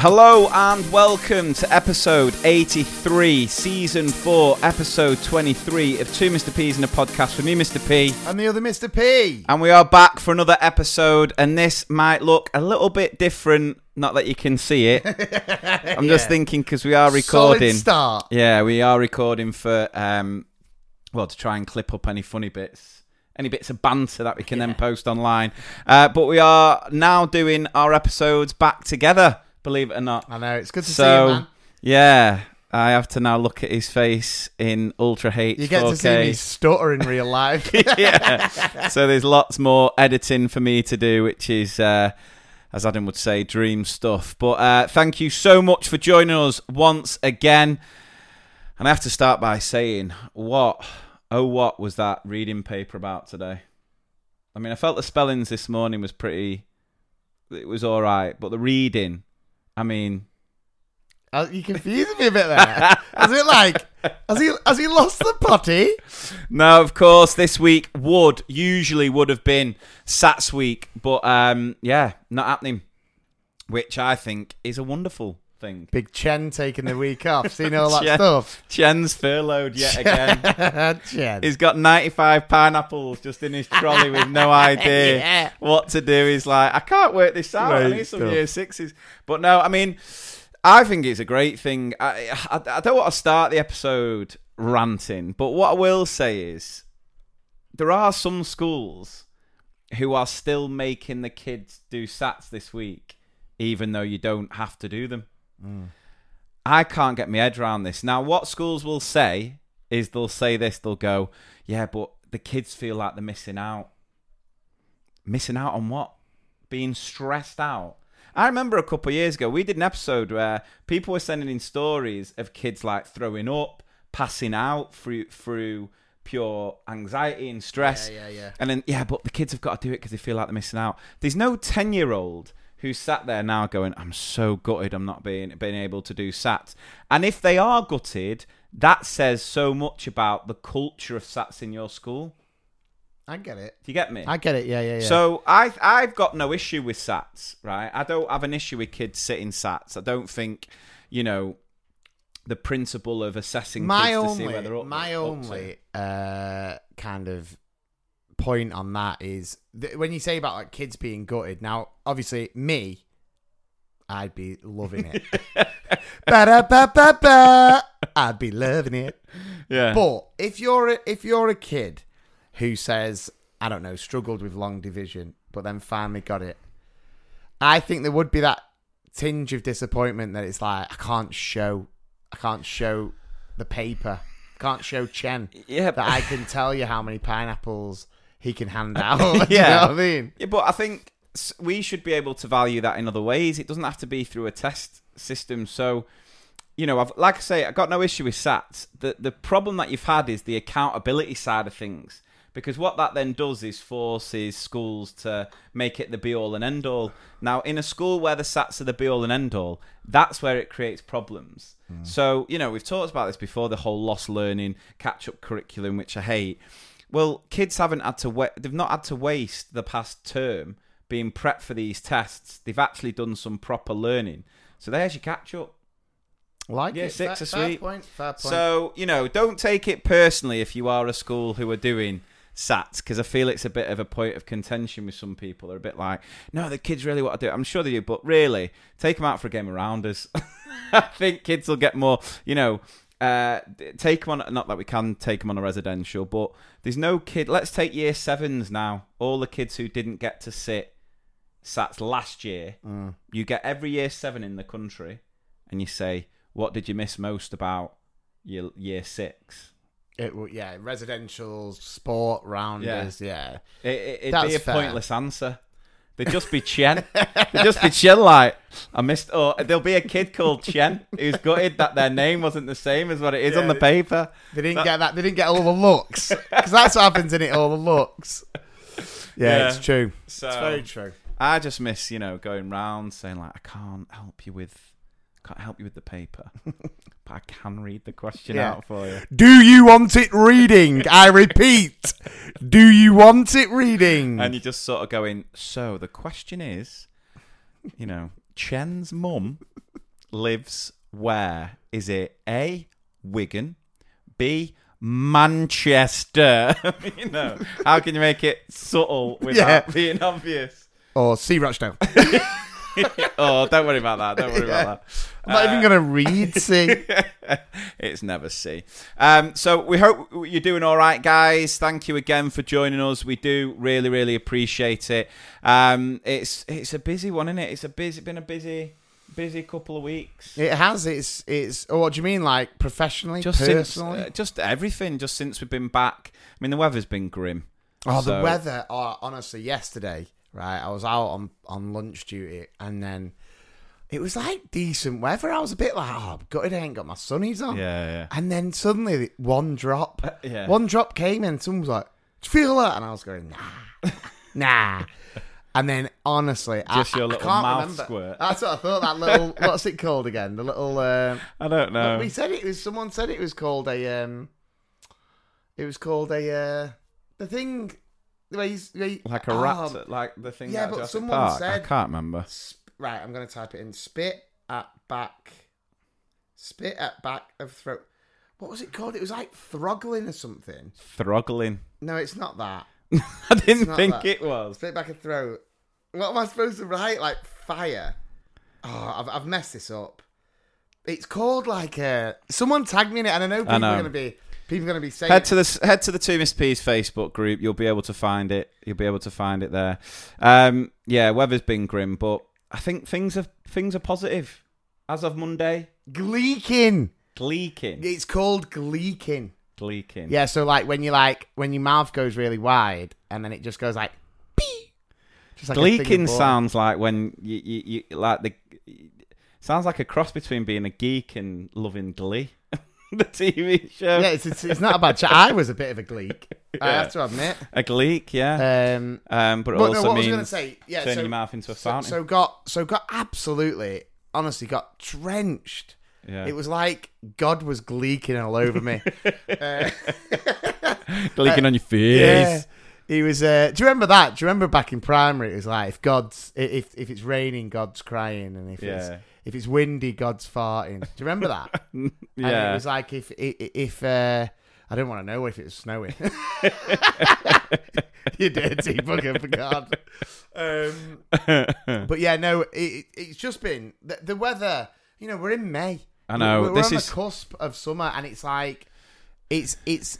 Hello and welcome to episode 83, season 4, episode 23 of Two Mr. P's in a podcast for me, Mr. P. And the other Mr. P. And we are back for another episode, and this might look a little bit different. Not that you can see it. I'm just thinking because we are recording. Solid start. Yeah, we are recording for, um, well, to try and clip up any funny bits, any bits of banter that we can then post online. Uh, but we are now doing our episodes back together, believe it or not. I know, it's good to see So, you, man. yeah, I have to now look at his face in ultra H. You get to see me stutter in real life. yeah. So there's lots more editing for me to do, which is, uh, as Adam would say, dream stuff. But uh, thank you so much for joining us once again. And I have to start by saying, what, oh, what was that reading paper about today? I mean, I felt the spellings this morning was pretty, it was all right. But the reading, I mean, Uh, you confused me a bit there. Is it like, has he, has he lost the potty? No, of course, this week would usually would have been Sats week, but um, yeah, not happening, which I think is a wonderful thing. Big Chen taking the week off, seeing all that Chen- stuff. Chen's furloughed yet again. Chen. He's got 95 pineapples just in his trolley with no idea Yeah. what to do. He's like, I can't work this out. I Great need some stuff. year sixes. But no, I mean, I think it's a great thing. I, I, I don't want to start the episode ranting, but what I will say is there are some schools who are still making the kids do SATs this week, even though you don't have to do them. Mm. I can't get my head around this. Now, what schools will say is they'll say this, they'll go, yeah, but the kids feel like they're missing out. Missing out on what? Being stressed out. I remember a couple of years ago, we did an episode where people were sending in stories of kids like throwing up, passing out through through pure anxiety and stress. Yeah, yeah, yeah. And then, yeah, but the kids have got to do it because they feel like they're missing out. There's no 10 year old who sat there now going, I'm so gutted I'm not being, being able to do SATs. And if they are gutted, that says so much about the culture of SATs in your school. I get it. Do you get me? I get it, yeah, yeah, yeah. So I I've got no issue with SATs, right? I don't have an issue with kids sitting SATs. I don't think, you know, the principle of assessing my kids to only, see where they're up, my only uh, kind of point on that is th- when you say about like kids being gutted. Now, obviously, me, I'd be loving it. Ba-da-ba-ba-ba. I'd be loving it. Yeah. But if you're a, if you're a kid who says I don't know struggled with long division but then finally got it, I think there would be that tinge of disappointment that it's like I can't show I can't show the paper, can't show Chen Yeah, that I can tell you how many pineapples he can hand out. Do you Yeah. know I mean? Yeah, but I think we should be able to value that in other ways. It doesn't have to be through a test system. So, you know, I've, like I say, I've got no issue with SATs. The the problem that you've had is the accountability side of things. Because what that then does is forces schools to make it the be all and end all. Now, in a school where the SATs are the be all and end all, that's where it creates problems. Hmm. So, you know, we've talked about this before the whole lost learning, catch up curriculum, which I hate. Well, kids haven't had to wa- they've not had to waste the past term being prepped for these tests. They've actually done some proper learning. So there's your catch up. Like Yeah, it. six fair, are fair sweet. point. Fair point. So, you know, don't take it personally if you are a school who are doing SATs, because I feel it's a bit of a point of contention with some people. They're a bit like, no, the kids really want to do it. I'm sure they do, but really, take them out for a game of rounders. I think kids will get more, you know, uh, take them on. Not that we can take them on a residential, but there's no kid. Let's take year sevens now. All the kids who didn't get to sit sats last year. Mm. You get every year seven in the country, and you say, "What did you miss most about your year six? It, will- yeah, residential sport rounders. Yeah, It, it, it'd That's be a fair. pointless answer. They'd just be Chen. They'd just be Chen like, I missed, or there'll be a kid called Chen who's gutted that their name wasn't the same as what it is on the paper. they didn't get that. They didn't get all the looks because that's what happens in it. All the looks. Yeah, Yeah. it's true. So- it's very true. I just miss, you know, going round saying like, I can't help you with, can't help you with the paper, but I can read the question Yeah. out for you. Do you want it reading? I repeat. Do you want it reading? And you're just sort of going, so the question is, you know, Chen's mum lives where? Is it A, Wigan, B, Manchester? you know, how can you make it subtle without Yeah. being obvious? or C. Rochdale. Oh, don't worry about that. Don't worry Yeah. about that. I'm not even going to read C. it's never C. Um, so we hope you're doing all right, guys. Thank you again for joining us. We do really, really appreciate it. Um, it's it's a busy one, isn't it? It's a busy, been a busy, busy couple of weeks. It has. It's. It's. Oh, what do you mean? Like professionally, just since, personally? uh, just everything. Just since we've been back. I mean, the weather's been grim. Oh, the weather. Oh, honestly, yesterday, right? I was out on on lunch duty, and then it was like decent weather. I was a bit like, oh, I'm gutted I ain't got my sunnies on. Yeah, yeah. And then suddenly, one drop, yeah. one drop came in. Someone was like, "Do you feel that?" And I was going, "Nah, nah." And then, honestly, Just I, your I little can't mouth remember. squirt. That's what I thought. That little, what's it called again? The little. Uh, I don't know. we said it was. Someone said it was called a. Um, it was called a. Uh, the thing. Where he's, where he- like a rat, oh, like the thing. yeah, but someone Park. said- I can't remember. Sp- right, I'm going to type it in. Spit at back. Spit at back of throat. What was it called? It was like throggling or something. Throggling. No, it's not that. I didn't think that. it was. Spit back of throat. What am I supposed to write? Like fire. Oh, I've, I've messed this up. It's called like a. Someone tagged me in it, and I know people know. are going to be people are going to be saying. Head to the head to the two Mr P's Facebook group. You'll be able to find it. You'll be able to find it there. Um, yeah, weather's been grim, but I think things are things are positive as of Monday. gleeking. Gleeking, It's called gleeking. gleeking. Yeah, so like when you like when your mouth goes really wide and then it just goes like pee. Just like sounds like when you, you, you like the sounds like a cross between being a geek and loving Glee, the TV show. Yeah, it's, it's, it's not a bad chat. I was a bit of a gleek. I Yeah. have to admit. A gleek, yeah. Um, Um, but it but also no, what was means going to say? Yeah, turn so, your mouth into a so, fountain. so got so got absolutely, honestly, got drenched. yeah. It was like God was gleeking all over me. uh, gleeking on your face. He was. Uh, do you remember that? Do you remember back in primary? It was like if God's if if it's raining, God's crying, and if Yeah. it's if it's windy, God's farting. Do you remember that? And Yeah. it was like if if uh, I don't want to know if it was snowing. you dirty bugger for God. Um, but yeah, no, it- it's just been the, the weather. You know, we're in May. I know, We're, we're this on is- the cusp of summer, and it's like it's it's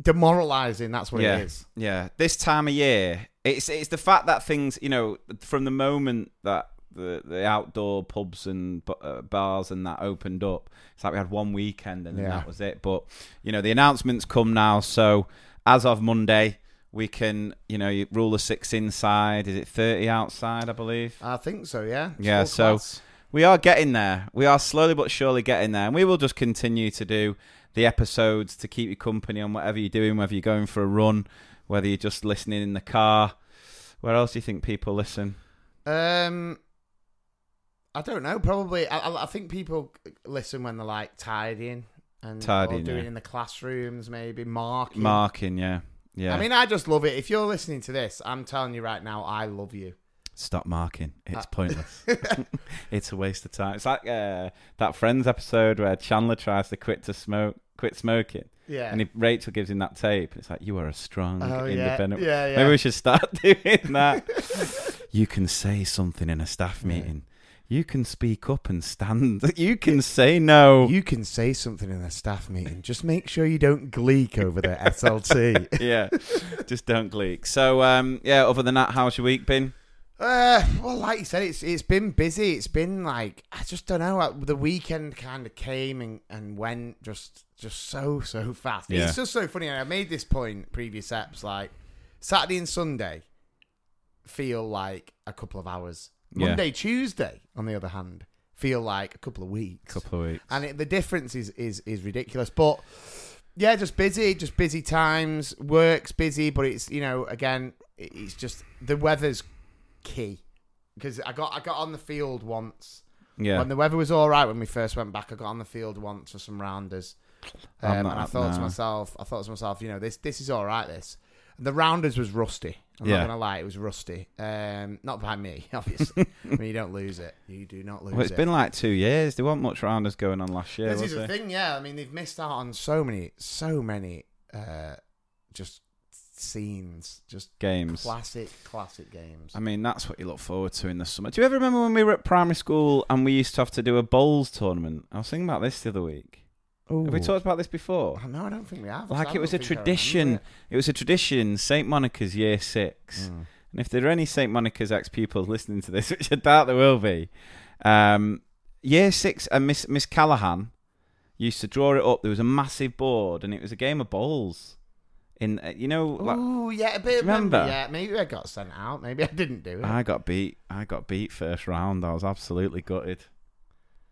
demoralizing. That's what yeah, it is. yeah. This time of year, it's it's the fact that things, you know, from the moment that the the outdoor pubs and uh, bars and that opened up, it's like we had one weekend and then Yeah. that was it. But you know, the announcements come now, so as of Monday. We can, you know, you rule of six inside. Is it thirty outside? I believe. I think so. Yeah. It's Yeah, so class. we are getting there. We are slowly but surely getting there, and we will just continue to do the episodes to keep you company on whatever you're doing, whether you're going for a run, whether you're just listening in the car. Where else do you think people listen? Um, I don't know. Probably, I, I- think people listen when they're like tidying and Tidying, or doing yeah. in the classrooms, maybe marking. Marking, yeah, yeah. I mean, I just love it. If you're listening to this, I'm telling you right now, I love you. Stop marking. It's pointless. it's a waste of time. It's like uh, that Friends episode where Chandler tries to quit to smoke, quit smoking, Yeah. and he, Rachel gives him that tape. It's like you are a strong, Oh, yeah. independent. Yeah, yeah. Maybe we should start doing that. you can say something in a staff meeting. You can speak up and stand. You can say no. You can say something in a staff meeting. Just make sure you don't gleek over the SLT. yeah, just don't gleek. So, um, yeah. Other than that, how's your week been? Uh, well, like you said, it's it's been busy. It's been like I just don't know. The weekend kind of came and, and went just just so so fast. Yeah. It's just so funny. And I made this point previous eps like Saturday and Sunday feel like a couple of hours. Yeah. Monday, Tuesday, on the other hand, feel like a couple of weeks. Couple of weeks. and it, the difference is is is ridiculous. But yeah, just busy, just busy times. Work's busy, but it's you know again, it's just the weather's key because I got I got on the field once yeah. when the weather was all right when we first went back. I got on the field once for some rounders, um, and I thought to myself, I thought to myself, you know, this this is all right. This and the rounders was rusty. I'm Yeah. not gonna lie, it was rusty. Um, not by me, obviously. I mean, you don't lose it. You do not lose well, it's it. been like two years. There weren't much rounders going on last year. This was is the thing, yeah. I mean, they've missed out on so many, so many, uh, just scenes, just Games. classic, classic games. I mean, that's what you look forward to in the summer. Do you ever remember when we were at primary school and we used to have to do a bowls tournament? I was thinking about this the other week. Have we talked about this before? Oh, no, I don't think we have. Like I it was a think I remember tradition. it. It was a tradition. St Monica's Year Six, Mm. and if there are any St Monica's ex pupils listening to this, which I doubt there will be, um, Year Six and Miss Miss Callahan used to draw it up. There was a massive board, and it was a game of bowls. In uh, you know, like, Ooh, yeah, a bit. Remember? Remember? Yeah, maybe I got sent out. Maybe I didn't do it. I got beat. I got beat first round. I was absolutely gutted.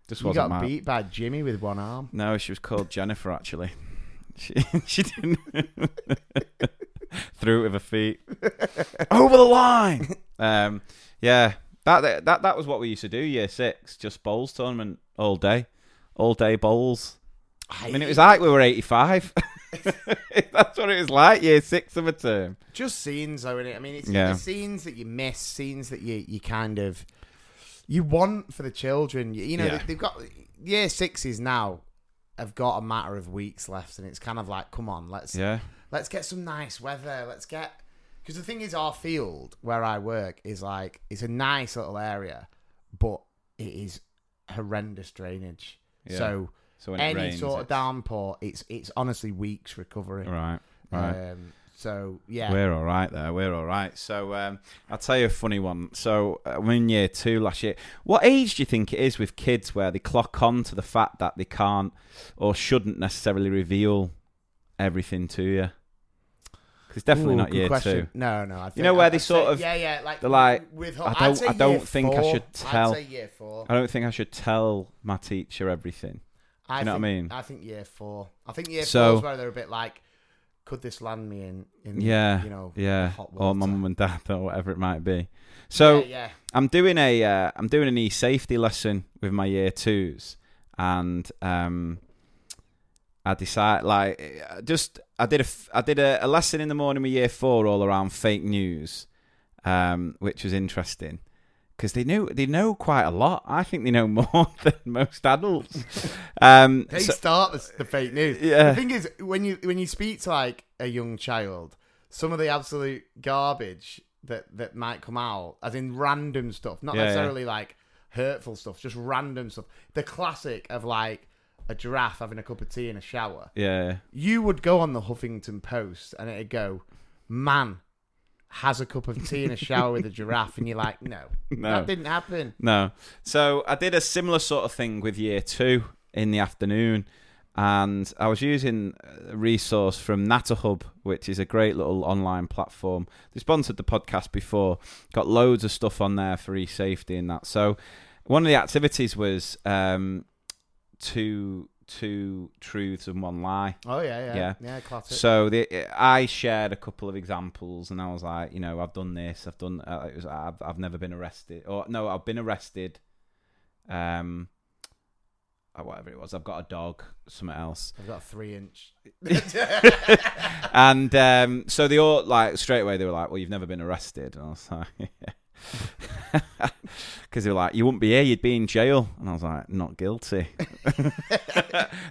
Just you wasn't got my- beat by Jimmy with one arm. No, she was called Jennifer actually. She she didn't threw it with her feet over the line. Um, yeah, that that that was what we used to do. Year six, just bowls tournament all day, all day bowls. I mean, it was like we were eighty five. That's what it was like. Year six of a term. just scenes though, innit? I mean, it's Yeah. the scenes that you miss, scenes that you you kind of you want for the children. You, you know, Yeah. they, they've got year sixes now have got a matter of weeks left, and it's kind of like, come on, let's Yeah, let's get some nice weather. Let's get because the thing is, our field where I work is like it's a nice little area, but it is horrendous drainage. Yeah. So. So when it any rains, sort of downpour, it's it's honestly weeks recovery. right, right. Um, so yeah, We're all right there. We're all right. So um, I'll tell you a funny one. So uh, in year two last year. What age do you think it is with kids where they clock on to the fact that they can't or shouldn't necessarily reveal everything to you? Because definitely Ooh, not year question. two. No, no. I think, You know where I'd they sort say- of- yeah, yeah, like they're like, with I don't- I don't think I should tell- I'd say year four. I don't think I should tell my teacher everything. I you know what I think- mean? I think year four. I think year So- four is where they're a bit like, could this land me in? in Yeah, you know, yeah, hot or my mum and dad or whatever it might be. So yeah, yeah. I'm doing a uh, I'm doing an e-safety lesson with my year twos, and um, I decide like uh, just I did a I did a, a lesson in the morning with year four all around fake news, um, which was interesting because they knew they know quite a lot. I think they know more than most adults. Um, They so- start the, the fake news. Yeah. The thing is, when you when you speak to like a young child, some of the absolute garbage that that might come out, as in random stuff, not Yeah, yeah. necessarily like hurtful stuff, just random stuff. The classic of like a giraffe having a cup of tea in a shower. yeah, You would go on the Huffington Post and it'd go, "Man has a cup of tea in a shower with a giraffe," and you're like, "No, No. that didn't happen." No. So I did a similar sort of thing with year two in the afternoon. And I was using a resource from Natterhub, which is a great little online platform. They sponsored the podcast before, got loads of stuff on there for e safety and that. So one of the activities was um, two, two truths and one lie. Oh yeah, yeah, Yeah. yeah, classic. So the, I shared a couple of examples, and I was like, you know, I've done this, I've done, uh, it was, I've, I've never been arrested, or no, I've been arrested. Um, or whatever it was, I've got a dog, something else, I've got a three inch. and um, so they all like straight away they were like, well, you've never been arrested, and I was like. Because they were like, you wouldn't be here, you'd be in jail. And I was like, not guilty.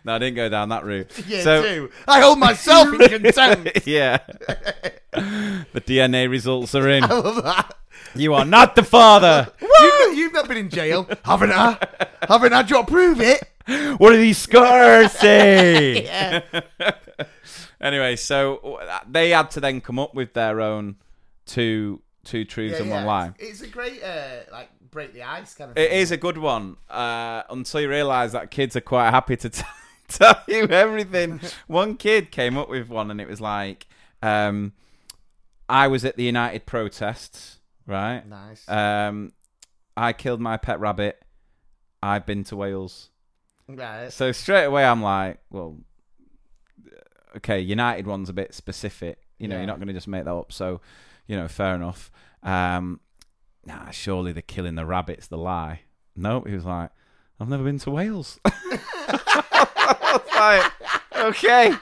no, I didn't go down that route. Yeah, so, too. I hold myself in contempt. yeah. the DNA results are in. I love that. You are not the father. You've, you've not been in jail, haven't I? Haven't I? Do you prove it? What do these scars say? Yeah. anyway, so uh, they had to then come up with their own two two truths Yeah, and yeah. one lie. It's, it's a great, uh, like, break the ice kind of thing. It is a good one uh, until you realise that kids are quite happy to t- tell you everything. one kid came up with one, and it was like, um, "I was at the United protests, right? Nice. Um, I killed my pet rabbit. I've been to Wales." right. So straight away, I'm like, well, okay, United one's a bit specific. You know, Yeah. you're not going to just make that up. So, you know, fair enough. Um, nah, surely the killing the rabbit's the lie. No, he was like, I've never been to Wales. Like, okay,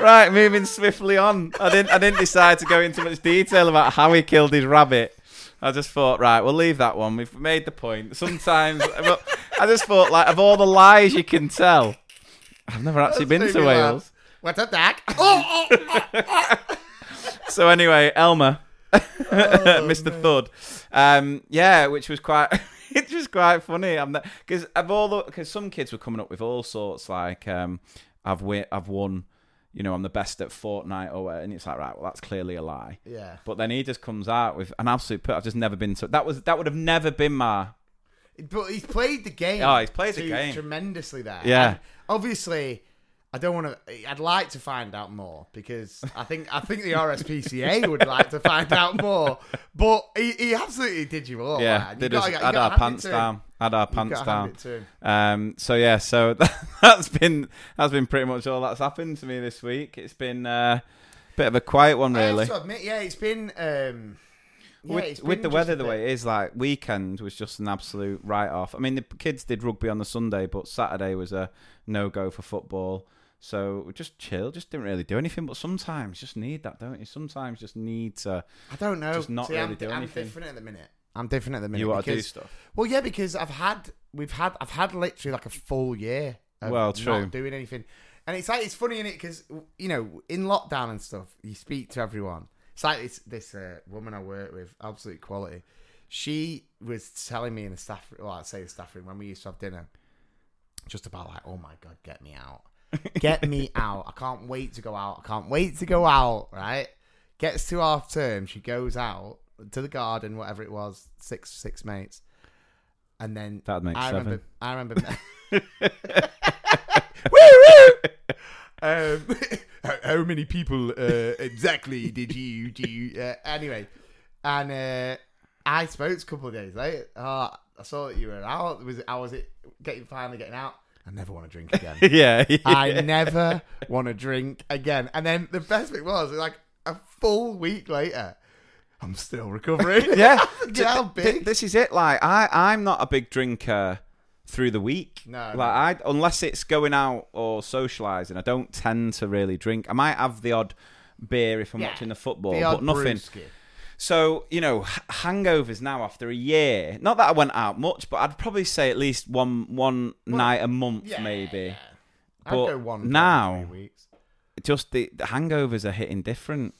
right, moving swiftly on. I didn't, I didn't decide to go into much detail about how he killed his rabbit. I just thought, right, we'll leave that one. We've made the point. Sometimes, I just thought, like, of all the lies you can tell, I've never actually been to me laugh. Wales. What a duck. Oh, oh. So anyway, Elmer, Mr. Thud, um, yeah, which was quite, it was quite funny. I'm because of all the because some kids were coming up with all sorts like, um, I've win, I've won, you know, I'm the best at Fortnite or whatever, and it's like right, well that's clearly a lie. Yeah. But then he just comes out with an absolute. put- I've just never been to. That was that would have never been my. But he's played the game. Oh, he's played the game. tremendously there. Yeah. And obviously, I don't want to. I'd like to find out more because I think I think the RSPCA would like to find out more. But he, he absolutely did you all. Yeah, man. You did gotta- us, you had our pants down. Had our pants down. it to him. Um, so yeah, so that's been that's been pretty much all that's happened to me this week. It's been uh, a bit of a quiet one, I have really. to admit, yeah, it's been. Um, yeah, with with the weather the way it is, like weekend was just an absolute write off. I mean, the kids did rugby on the Sunday, but Saturday was a no go for football. So we just chill, just didn't really do anything. But sometimes just need that, don't you? Sometimes just need to. I don't know. just not See, really I'm, do I'm anything. different at the minute. I'm different at the minute. You want to do stuff. Well, yeah, because I've had we've had I've had literally like a full year. Of Well, true. Not doing anything, and it's like it's funny in it because you know in lockdown and stuff, you speak to everyone. It's like this this uh, woman I work with, absolute quality. She was telling me in the staff, well, I'd say the staff room when we used to have dinner, just about like, oh my god, get me out, get me out. I can't wait to go out. I can't wait to go out. Right? Gets to half term, she goes out to the garden, whatever it was, six six mates, and then that makes I seven. remember. I remember. woo woo. Um, how, how many people uh, exactly did you do? Uh, anyway, and uh, I spoke a couple of days later. Oh, I saw that you were out. Was it? How was it? Getting finally getting out. I never want to drink again. yeah, yeah. I never want to drink again. And then the best bit was like a full week later, I'm still recovering. yeah. How big? This is it. Like I, I'm not a big drinker through the week. No, like I, unless it's going out or socialising, I don't tend to really drink. I might have the odd beer if I'm Yeah, watching the football, The but nothing. brewski. So you know, hangovers now after a year. Not that I went out much, but I'd probably say at least one one night a month, Yeah, maybe. yeah. I'd But go one now-. Just the, the hangovers are hitting different.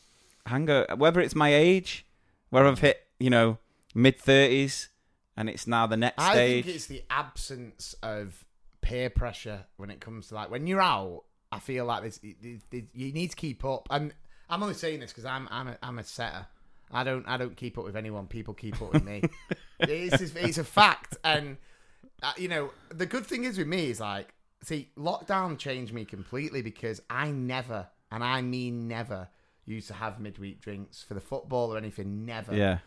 Hangover, whether it's my age, where I've hit, you know, mid thirties, and it's now the next stage. I stage. think it's the absence of peer pressure when it comes to like when you're out. I feel like this, you need to keep up, and I'm only saying this because I'm I'm a, I'm a setter. I don't I don't keep up with anyone. People keep up with me. it's it's a fact, and uh, you know the good thing is with me is like see lockdown changed me completely because I never and I mean never used to have midweek drinks for the football or anything. Never. yeah.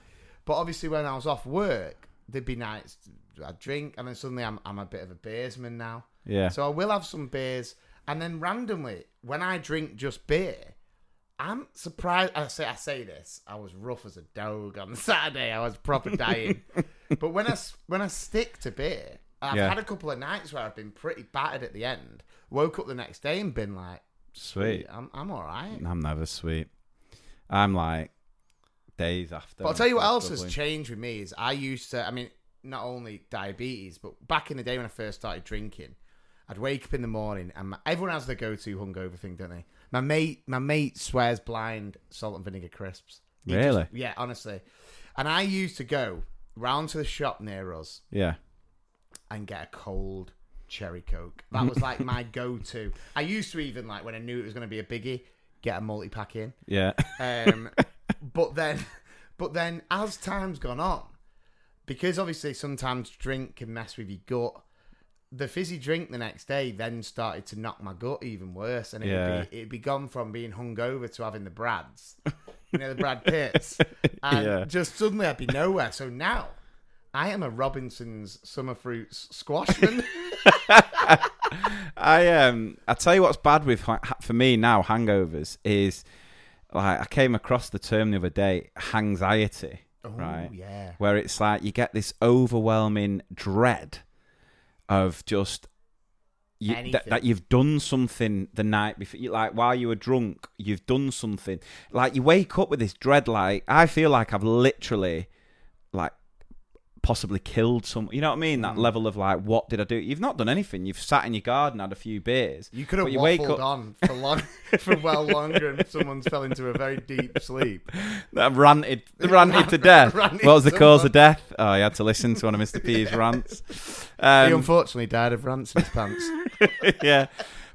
But obviously, when I was off work, there'd be nights I'd drink, and then suddenly I'm I'm a bit of a beersman now. Yeah. So I will have some beers, and then randomly, when I drink just beer, I'm surprised. I say I say this. I was rough as a dog on Saturday. I was proper dying. but when I when I stick to beer, I've Yeah. had a couple of nights where I've been pretty battered at the end. Woke up the next day and been like, Sweet. I'm I'm all right. I'm never sweet. I'm like days after. But I'll tell you what else has changed with me is I used to. I mean, not only diabetes, but back in the day when I first started drinking, I'd wake up in the morning and my, everyone has their go-to hungover thing, don't they? My mate, my mate swears blind salt and vinegar crisps. He just- Really? yeah, honestly. And I used to go round to the shop near us Yeah. and get a cold cherry coke. That was like my go-to. I used to even like when I knew it was going to be a biggie, get a multi-pack in. Yeah. Um, but then, but then as time's gone on, because obviously sometimes drink can mess with your gut. The fizzy drink the next day then started to knock my gut even worse, and it'd, Yeah. be, it'd be gone from being hungover to having the Brads, you know, the Brad Pitts, and Yeah. just suddenly I'd be nowhere. So now I am a Robinson's summer fruits squashman. I um I tell you what's bad with for me now hangovers is like I came across the term the other day anxiety oh, right? yeah. where it's like you get this overwhelming dread of just you, that, that you've done something the night before. You, like while you were drunk you've done something. Like you wake up with this dread like I feel like I've literally like possibly killed some you know what I mean? That Mm. level of like what did I do? You've not done anything. You've sat in your garden had a few beers You could have you wake up on for long, for well longer, and someone's fell into a very deep sleep. I've ranted ranted to death. Ranted what was the cause of death? Oh you had to listen to one of Mr P's rants. He um, unfortunately died of rants in his pants. yeah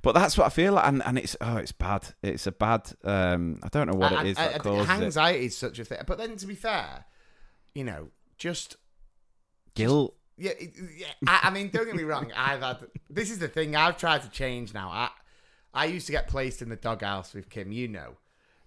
but that's what I feel like and, and it's oh it's bad. It's a bad um I don't know what it is I- I- that I causes anxiety is such a thing. But then, to be fair, you know, just guilt yeah, yeah. I, I mean, don't get me wrong. I've had this is the thing. I've tried to change now. I I used to get placed in the doghouse with Kim. You know,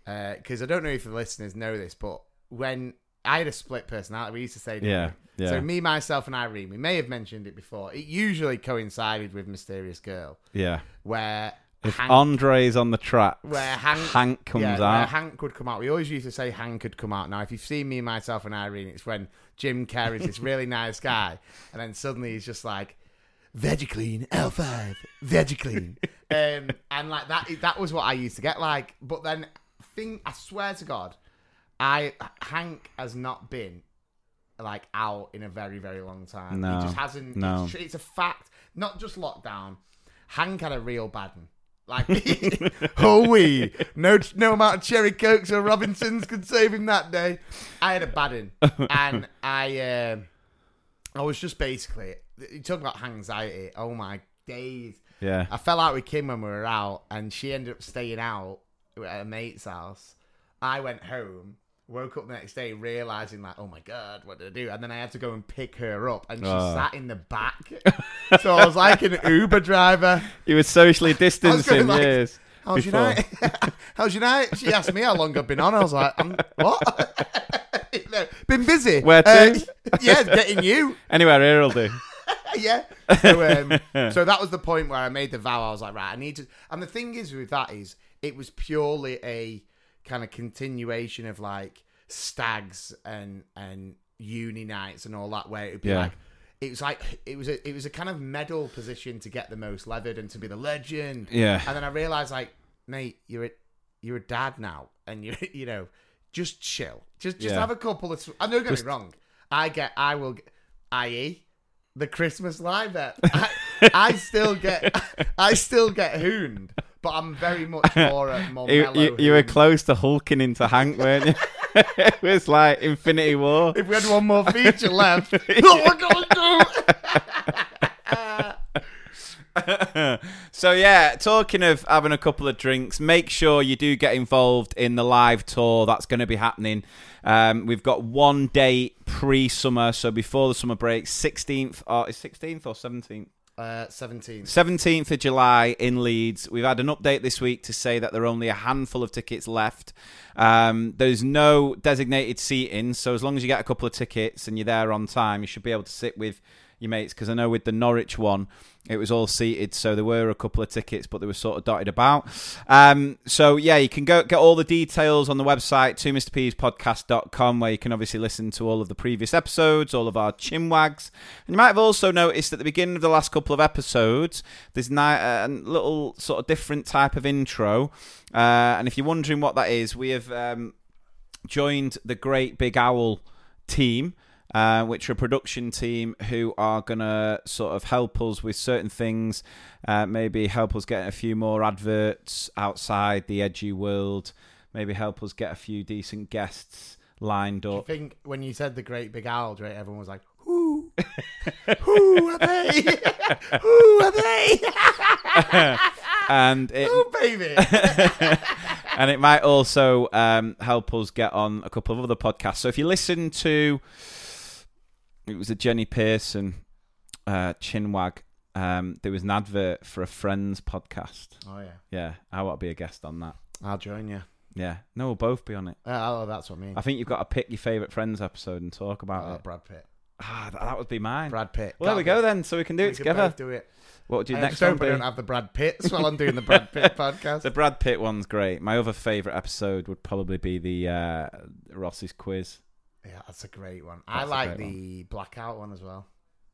uh, because I don't know if the listeners know this, but when I had a split personality, we used to say, Yeah, yeah. So me, myself, and Irene, we may have mentioned it before. It usually coincided with Mysterious Girl, yeah where if Hank- Andre's on the track where Hank, Hank comes yeah, Where out Hank would come out. We always used to say Hank could come out. Now, if you've seen me, myself, and Irene, it's when Jim Carrey's this really nice guy, and then suddenly he's just like, Vegiclean L5, Vegiclean, um, and like that. That was what I used to get like. But then, thing I swear to God, I Hank has not been like out in a very very long time. No, he just hasn't. no. It's, it's a fact. Not just lockdown. Hank had a real bad one. Like, oh we no no amount of cherry cokes or Robinsons could save him that day. I had a bad one, and I um I was just basically you talk about anxiety. Oh my days! yeah I fell out with Kim when we were out, and she ended up staying out at a mate's house. I went home, woke up the next day, realizing like, oh my god, what did I do? And then I had to go and pick her up, and she Oh. sat in the back. so I was like an Uber driver. you were socially distancing like, years How's before. your night? How's your night? She asked me how long I've been on. I was like, um, what? You know, been busy. Where Uh, to? yeah, getting you. anywhere here will do yeah. So, um, so that was the point where I made the vow. I was like, right, I need to. And the thing is with that is, it was purely a kind of continuation of like stags and and uni nights and all that. Where it'd be Yeah. like, it was like it was a it was a kind of medal position to get the most leathered and to be the legend. Yeah. And then I realized, like, mate, you're a you're a dad now, and you you know, just chill, just just Yeah. have a couple of. I don't get me wrong. I get, I will, get, i.e. the Christmas live bet. I, I still get, I still get hooned, but I'm very much more a more you, you, you were close to hulking into Hank weren't you it was like Infinity War If we had one more feature left, what we're gonna do? so yeah, talking of having a couple of drinks, make sure you do get involved in the live tour that's going to be happening. Um, we've got one day pre-summer, so before the summer break, sixteenth or is sixteenth or seventeenth. Uh, Seventeen. 17th of July in Leeds. We've had an update this week to say that there are only a handful of tickets left. Um, there's no designated seating, so as long as you get a couple of tickets and you're there on time, you should be able to sit with your mates. Because I know with the Norwich one, it was all seated, so there were a couple of tickets, but they were sort of dotted about. Um, so yeah, you can go get all the details on the website, to mrpspodcast.com, where you can obviously listen to all of the previous episodes, all of our chinwags. And you might have also noticed at the beginning of the last couple of episodes, there's ni- a little sort of different type of intro. Uh, and if you're wondering what that is, we have um, joined the Great Big Owl team, uh, which are a production team who are going to sort of help us with certain things, uh, maybe help us get a few more adverts outside the edgy world, maybe help us get a few decent guests lined up. I think when you said the great big owl, Drake, everyone was like, "Who? Who are they? Who are they? And it, oh, baby!" and it might also um, help us get on a couple of other podcasts. So if you listen to, it was a Jenny Pearson uh, chinwag. Um, there was an advert for a Friends podcast. oh yeah, Yeah, I want to be a guest on that. I'll join you. Yeah, no, we'll both be on it. Oh, that's what I mean. I think you've got to pick your favourite Friends episode and talk about Oh, it. Brad Pitt. Ah, that, that would be mine. Brad Pitt. well, there we go then. So we can do We it can together. both do it. What would your I next hope I don't have the Brad Pitts while I'm doing the Brad Pitt podcast. The Brad Pitt one's great. My other favourite episode would probably be the uh, Ross's quiz. Yeah, that's a great one. I That's a like the blackout one as well.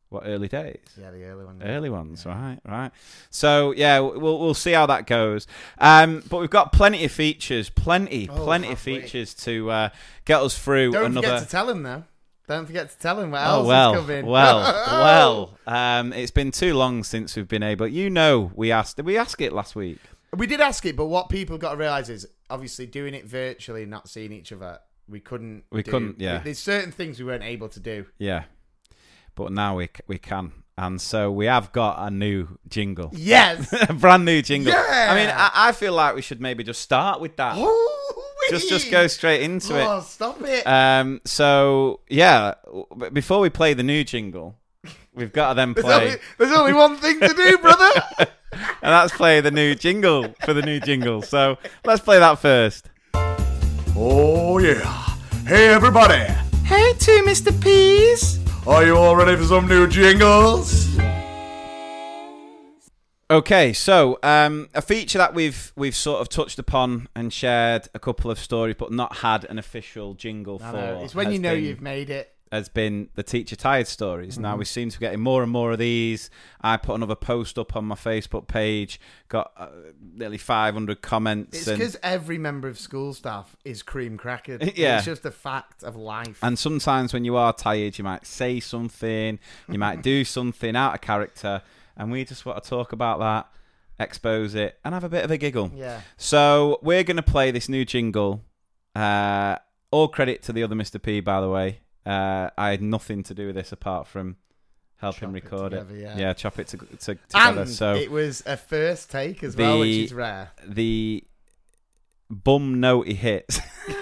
What early days? Yeah, the early ones. Early ones, right, right. So yeah, we'll we'll see how that goes. Um, but we've got plenty of features, plenty, Oh, plenty of wait. features to uh, get us through Don't another. forget to tell him though. Don't forget to tell him what Oh else well, is coming. well, well. Um, it's been too long since we've been able. You know, we asked. Did we ask it last week? We did ask it, but what people got to realize is obviously doing it virtually, not seeing each other. We couldn't. We do- couldn't, yeah. There's certain things we weren't able to do. Yeah, but now we we can, and so we have got a new jingle, Yes. a brand new jingle. Yeah. I mean, I, I feel like we should maybe just start with that. just just go straight into it. Oh, stop it! Um, so yeah, before we play the new jingle, we've got to then there's, play, only, there's only one thing to do, brother. and that's play the new jingle for the new jingle. So let's play that first. Oh, yeah. Hey, everybody. hey, two Mr. Peas. Are you all ready for some new jingles? Okay, so um, a feature that we've we've sort of touched upon and shared a couple of stories, but not had an official jingle for. It's when you know been- you've made it. Has been the teacher tired stories. Mm-hmm. Now we seem to be getting more and more of these. I put another post up on my Facebook page, got uh, nearly 500 comments. It's and- because every member of school staff is cream crackered. Yeah. It's just a fact of life. And sometimes when you are tired, you might say something, you might do something out of character, and we just want to talk about that, expose it, and have a bit of a giggle. yeah. So we're going to play this new jingle. Uh, all credit to the other Mr. P, by the way. Uh, I had nothing to do with this apart from helping Chop it record it. together, yeah. chop it to, to, together. And so it was a first take as well, which The- is rare. the bum note he hits.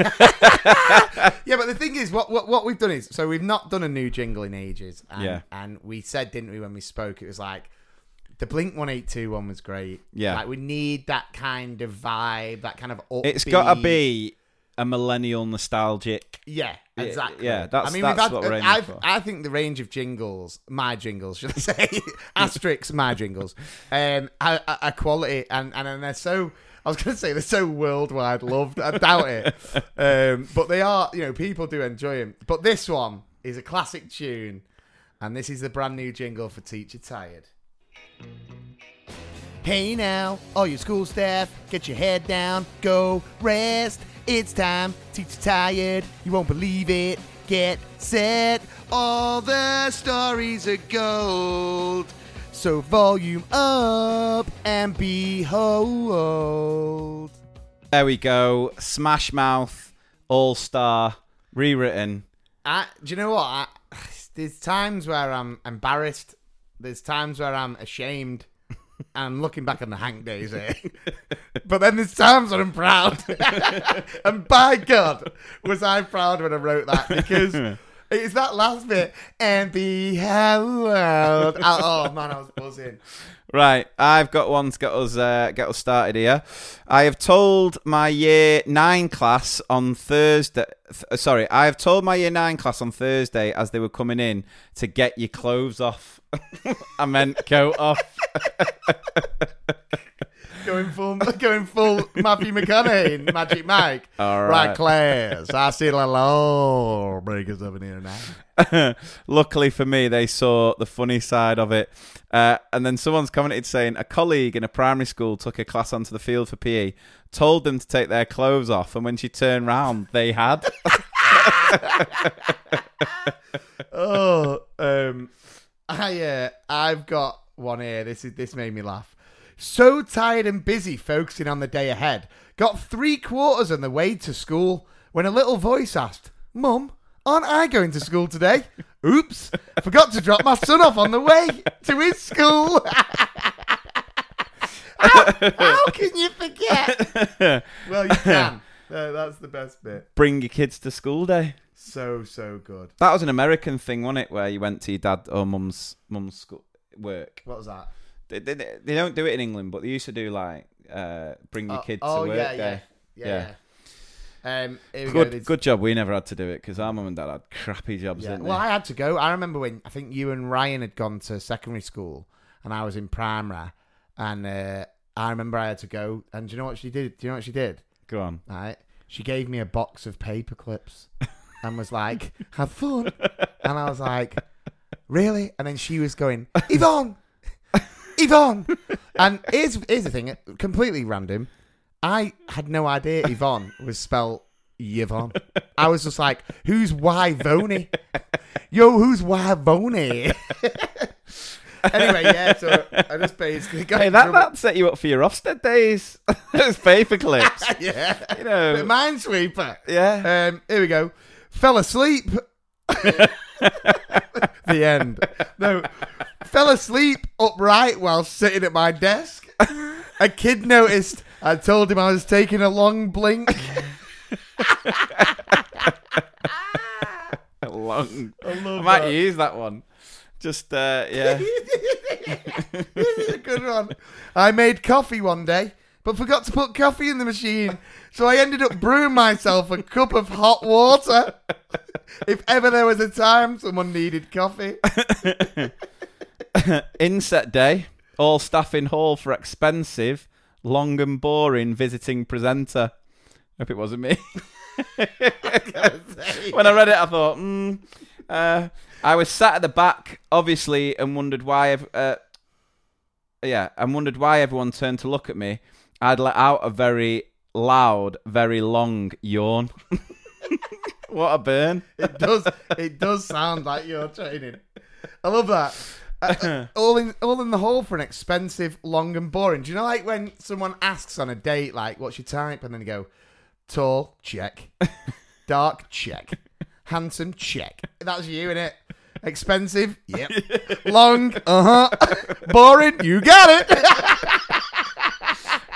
Yeah, but the thing is, what, what what we've done is, so we've not done a new jingle in ages. And, Yeah. And we said, didn't we, when we spoke, it was like, the Blink 182 one was great. Yeah. Like, we need that kind of vibe, that kind of upbeat. it's got to be a millennial nostalgic. Yeah, exactly. yeah, that's- I mean, that's we've had, what we're aiming I've, for. I think the range of jingles, my jingles, should I say, asterisks, my jingles, um, are, are- quality, and, and and they're so. I was going to say they're so worldwide loved. I doubt it, um, but they are. You know, people do enjoy them. But this one is a classic tune, and this is the brand new jingle for Teacher Tired. Hey now, all your school staff, get your head down, go rest. It's time, teacher tired, you won't believe it. Get set, all the stories are gold. So volume up and behold. There we go. Smash Mouth, All Star, rewritten. I, do you know what? I, there's times where I'm embarrassed. There's times where I'm ashamed. I'm looking back on the Hank days here. but then there's times when I'm proud. and by God, was I proud when I wrote that because it's that last bit. And behold. Oh, oh, man, I was buzzing. Right, I've got one to get us uh, get us started here. I have told my year nine class on Thursday. Th- sorry, I have told my year nine class on Thursday as they were coming in to get your clothes off. I meant coat off. Going full, going full Matthew McConaughey, in Magic Mike. All right. right. class. I see a little breakers in here now. Luckily for me, they saw the funny side of it. Uh, and then someone's commented saying a colleague in a primary school took a class onto the field for PE, told them to take their clothes off, and when she turned round, they had. oh, um, I uh, I've got one here. This is this made me laugh. So tired and busy focusing on the day ahead. Got three quarters on the way to school when a little voice asked, Mum, aren't I going to school today? Oops, forgot to drop my son off on the way to his school. how, how can you forget? well, you can. Uh, that's the best bit. Bring your kids to school day. So, so good. That was an American thing, wasn't it? Where you went to your dad or mum's mum's school work. What was that? They, they, they don't do it in England, but they used to do like uh, bring your Oh, kid oh, to work yeah, day. yeah, yeah. yeah. Um, we go. Good, good job. We never had to do it because our mum and dad had crappy jobs. Yeah. Well? I had to go. I remember when I think you and Ryan had gone to secondary school, and I was in primary, and uh, I remember I had to go. And do you know what she did? Do you know what she did? Go on. Right? She gave me a box of paper clips, and was like, "Have fun," and I was like, "Really?" And then she was going, "Yvonne, Yvonne," and here's here's the thing, completely random. I had no idea Yvonne was spelled Yvonne. I was just like, who's Yvonne? Yo, who's Yvonne? anyway, yeah, so I just basically got Hey, that that set you up for your Ofsted days. Those paper clips. yeah. you know. Minesweeper. Yeah. Um, here we go. Fell asleep. the end. No. Fell asleep upright while sitting at my desk. A kid noticed. I told him I was taking a long blink. Long. I, love might that. use that one. Just uh, yeah. this is a good one. I made coffee one day, but forgot to put coffee in the machine. So I ended up brewing myself a cup of hot water. if ever there was a time someone needed coffee. Inset day. All staff in hall for expensive, long and boring visiting presenter. Hope it wasn't me. when I read it, I thought, hmm. Uh, I was sat at the back, obviously, and wondered why. Uh, yeah, and wondered why everyone turned to look at me. I'd let out a very loud, very long yawn. what a burn! It does. It does sound like you're training. I love that. Uh, all in all in the hole for an expensive, long and boring. Do you know like when someone asks on a date, like, "What's your type?" and then you go, "Tall, check. Dark, check. Handsome, check." That's you, innit? Expensive, yep. Long, uh huh. boring, you got it.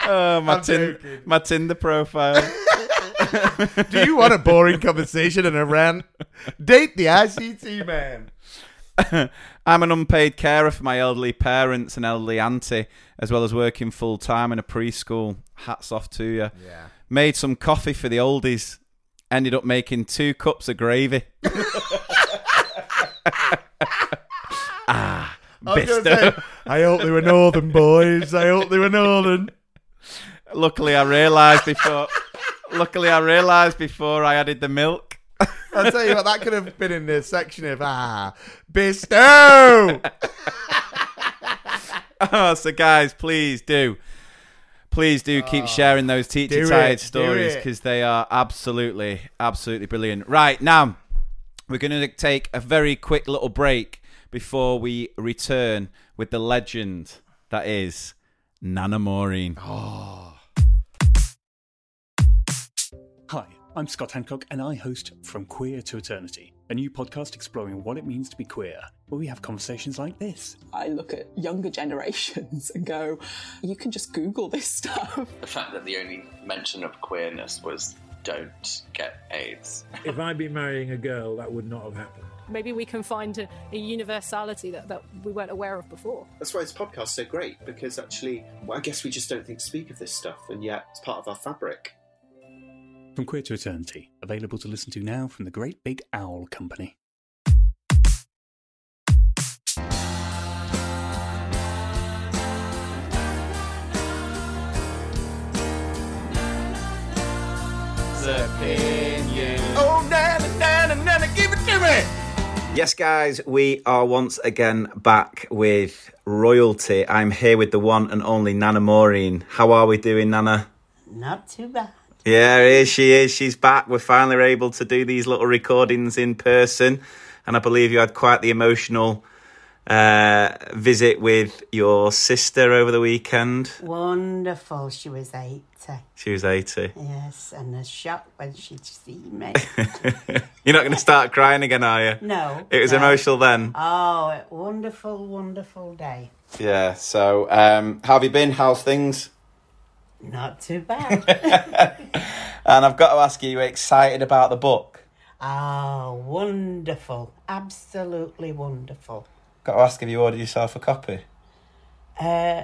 Oh, my, I'm tin- joking. my Tinder profile. Do you want a boring conversation and a rant? Date the ICT man. I'm an unpaid carer for my elderly parents and elderly auntie, as well as working full time in a preschool. Hats off to you. Yeah. Made some coffee for the oldies. Ended up making two cups of gravy. ah, I was gonna Bisto. say, I hope they were northern boys. I hope they were northern. Luckily, I realised before. luckily, I realised before I added the milk. I'll tell you what, that could have been in the section of ah, Bisto. Oh, so guys, please do, please do keep sharing those teacher Oh, tired stories because they are absolutely, absolutely brilliant. Right now, we're going to take a very quick little break before we return with the legend that is Nana Maureen. Oh. Hi, I'm Scott Hancock, and I host From Queer to Eternity, a new podcast exploring what it means to be queer, where we have conversations like this. I look at younger generations and go, you can just Google this stuff. The fact that the only mention of queerness was don't get AIDS. if I'd been marrying a girl, that would not have happened. Maybe we can find a, a universality that, that we weren't aware of before. That's why this podcast's so great because actually, well, I guess we just don't think to speak of this stuff, and yet it's part of our fabric. From Queer to Eternity, available to listen to now from the Great Big Owl Company. Opinion. Oh, nana, nana, nana, give it to me. Yes, guys, we are once again back with royalty. I'm here with the one and only Nana Maureen. How are we doing, Nana? Not too bad. Yeah, here she is. She's back. We're finally able to do these little recordings in person. And I believe you had quite the emotional uh, visit with your sister over the weekend. Wonderful. She was 80. She was 80. Yes, and a shock when she'd seen me. You're not going to start crying again, are you? No. It was no. emotional then. Oh, wonderful, wonderful day. Yeah. So, um, how have you been? How's things? Not too bad. And I've got to ask you, you excited about the book? oh, wonderful. Absolutely wonderful. Got to ask if you ordered yourself a copy. Uh,